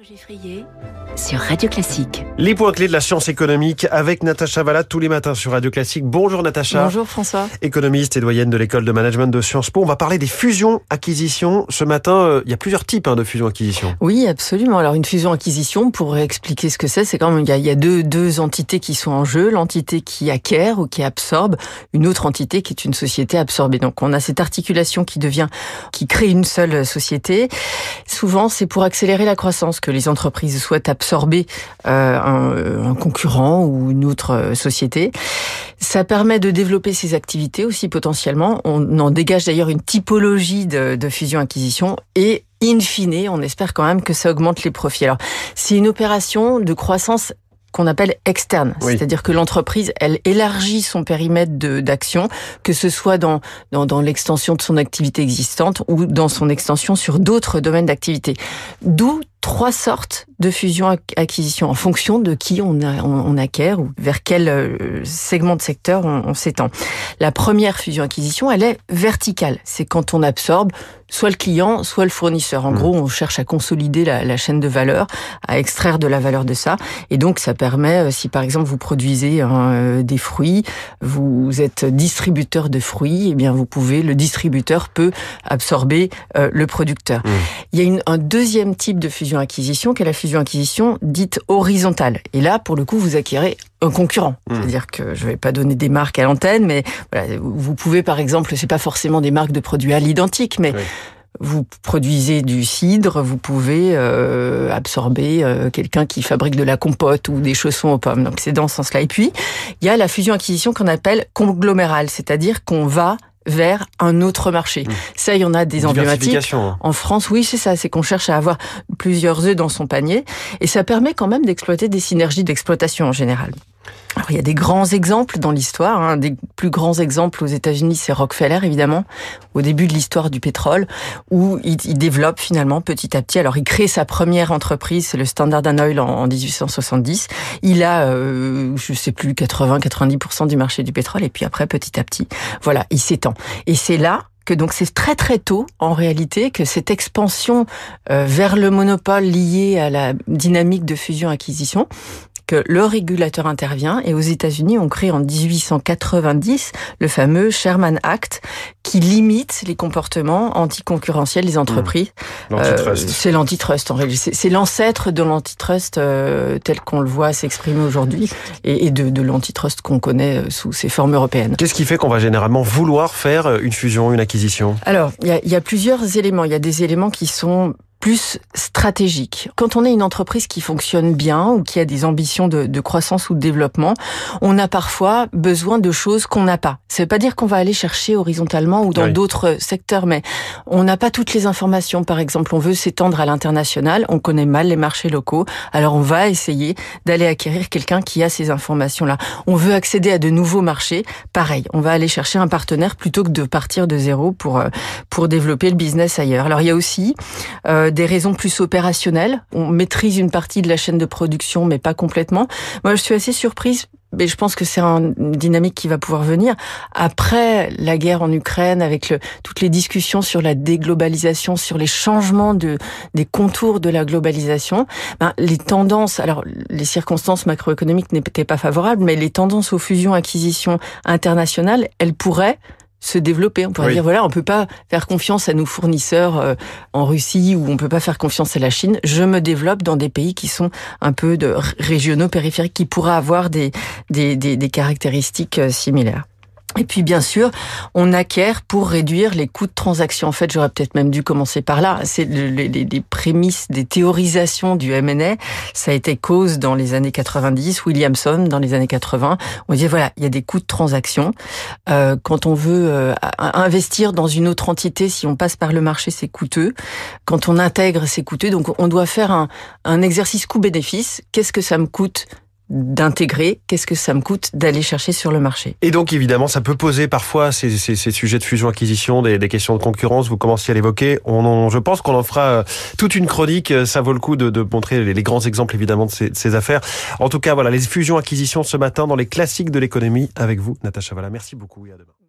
Geffrier sur Radio Classique. Les points clés de la science économique avec Natacha Valade tous les matins sur Radio Classique. Bonjour Natacha. Bonjour François. Économiste et doyenne de l'école de management de Sciences Po. On va parler des fusions-acquisitions. Ce matin, euh, il y a plusieurs types hein, de fusions-acquisitions. Oui, absolument. Alors une fusion-acquisition, pour expliquer ce que c'est, c'est quand même, il y a, il y a deux, deux entités qui sont en jeu. L'entité qui acquiert ou qui absorbe, une autre entité qui est une société absorbée. Donc on a cette articulation qui devient, qui crée une seule société. Souvent, c'est pour accélérer la croissance que les entreprises souhaitent absorber euh, un, un, concurrent ou une autre euh, société. Ça permet de développer ses activités aussi potentiellement. On en dégage d'ailleurs une typologie de, de fusion-acquisition et in fine, on espère quand même que ça augmente les profits. Alors, c'est une opération de croissance qu'on appelle externe, oui. c'est-à-dire que l'entreprise, elle élargit son périmètre d'action, que ce soit dans dans, dans l'extension de son activité existante ou dans son extension sur d'autres domaines d'activité. D'où trois sortes de fusion-acquisition en fonction de qui on, a, on, on, acquiert ou vers quel euh, segment de secteur on, on s'étend. La première fusion-acquisition, elle est verticale. C'est quand on absorbe soit le client, soit le fournisseur. En mmh. gros, on cherche à consolider la, la, chaîne de valeur, à extraire de la valeur de ça. Et donc, ça permet, euh, si par exemple vous produisez euh, des fruits, vous êtes distributeur de fruits, eh bien vous pouvez, le distributeur peut absorber euh, le producteur. Mmh. Il y a une, un deuxième type de fusion-acquisition qui est la fusion-acquisition dite horizontale. Et là, pour le coup, vous acquérez un concurrent. Mmh. C'est-à-dire que je vais pas donner des marques à l'antenne, mais voilà, vous pouvez par exemple, c'est pas forcément des marques de produits à l'identique, mais oui. Vous produisez du cidre, vous pouvez euh, absorber euh, quelqu'un qui fabrique de la compote ou des chaussons aux pommes. Donc c'est dans ce sens-là. Et puis, il y a la fusion-acquisition qu'on appelle conglomérale, c'est-à-dire qu'on va vers un autre marché. Mmh. Ça, il y en a des emblématiques. En France, oui, c'est ça. C'est qu'on cherche à avoir plusieurs œufs dans son panier. Et ça permet quand même d'exploiter des synergies d'exploitation en général. Alors, il y a des grands exemples dans l'histoire. Un hein. des plus grands exemples aux États-Unis, c'est Rockefeller, évidemment, au début de l'histoire du pétrole, où il, il, développe finalement petit à petit. Alors, il crée sa première entreprise, c'est le Standard Oil en, en 1870. Il a, euh, je sais plus, 80-90% du marché du pétrole, et puis après, petit à petit, voilà, il s'étend. Et c'est là que donc c'est très très tôt en réalité que cette expansion euh, vers le monopole lié à la dynamique de fusion-acquisition que le régulateur intervient et aux États-Unis on crée en 1890 le fameux Sherman Act qui limite les comportements anticoncurrentiels des entreprises. Mmh. Euh, c'est l'antitrust en réalité. C'est l'ancêtre de l'antitrust euh, tel qu'on le voit s'exprimer aujourd'hui et, et, de, de l'antitrust qu'on connaît euh, sous ses formes européennes. Qu'est-ce qui fait qu'on va généralement vouloir faire une fusion, une acquisition? Alors, il y, y a plusieurs éléments. Il y a des éléments qui sont plus stratégique. Quand on est une entreprise qui fonctionne bien ou qui a des ambitions de, de croissance ou de développement, on a parfois besoin de choses qu'on n'a pas. Ça veut pas dire qu'on va aller chercher horizontalement ou dans oui. d'autres secteurs, mais on n'a pas toutes les informations. Par exemple, on veut s'étendre à l'international, on connaît mal les marchés locaux, alors on va essayer d'aller acquérir quelqu'un qui a ces informations-là. On veut accéder à de nouveaux marchés, pareil, on va aller chercher un partenaire plutôt que de partir de zéro pour euh, pour développer le business ailleurs. Alors il y a aussi euh, des raisons plus opérationnelles. On maîtrise une partie de la chaîne de production, mais pas complètement. Moi, je suis assez surprise mais je pense que c'est une dynamique qui va pouvoir venir après la guerre en Ukraine, avec toutes les discussions sur la déglobalisation, sur les changements de des contours de la globalisation. Ben, les tendances, alors les circonstances macroéconomiques n'étaient pas favorables, mais les tendances aux fusions-acquisitions internationales, elles pourraient se développer. On pourrait oui. dire voilà, on peut pas faire confiance à nos fournisseurs euh, en Russie ou on peut pas faire confiance à la Chine. Je me développe dans des pays qui sont un peu de régionaux périphériques qui pourraient avoir des des, des, des caractéristiques euh, similaires. Et puis bien sûr, on acquiert pour réduire les coûts de transaction. En fait, j'aurais peut-être même dû commencer par là. C'est les, les, prémices des théorisations du M&A. Ça a été cause dans les années 90, Williamson dans les années 80. On disait voilà, il y a des coûts de transaction. Euh, quand on veut euh, investir dans une autre entité, si on passe par le marché, c'est coûteux. Quand on intègre, c'est coûteux. Donc on doit faire un, un exercice coût-bénéfice. Qu'est-ce que ça me coûte d'intégrer, qu'est-ce que ça me coûte d'aller chercher sur le marché? Et donc évidemment, ça peut poser parfois ces, ces, ces sujets de fusion-acquisition, des, des, questions de concurrence, vous commenciez à l'évoquer. On je pense qu'on en fera euh, toute une chronique, ça vaut le coup de, de montrer les, les, grands exemples évidemment de ces, ces, affaires. En tout cas, voilà, les fusions-acquisitions ce matin dans les classiques de l'économie avec vous, Natacha Valla. Merci beaucoup et à demain.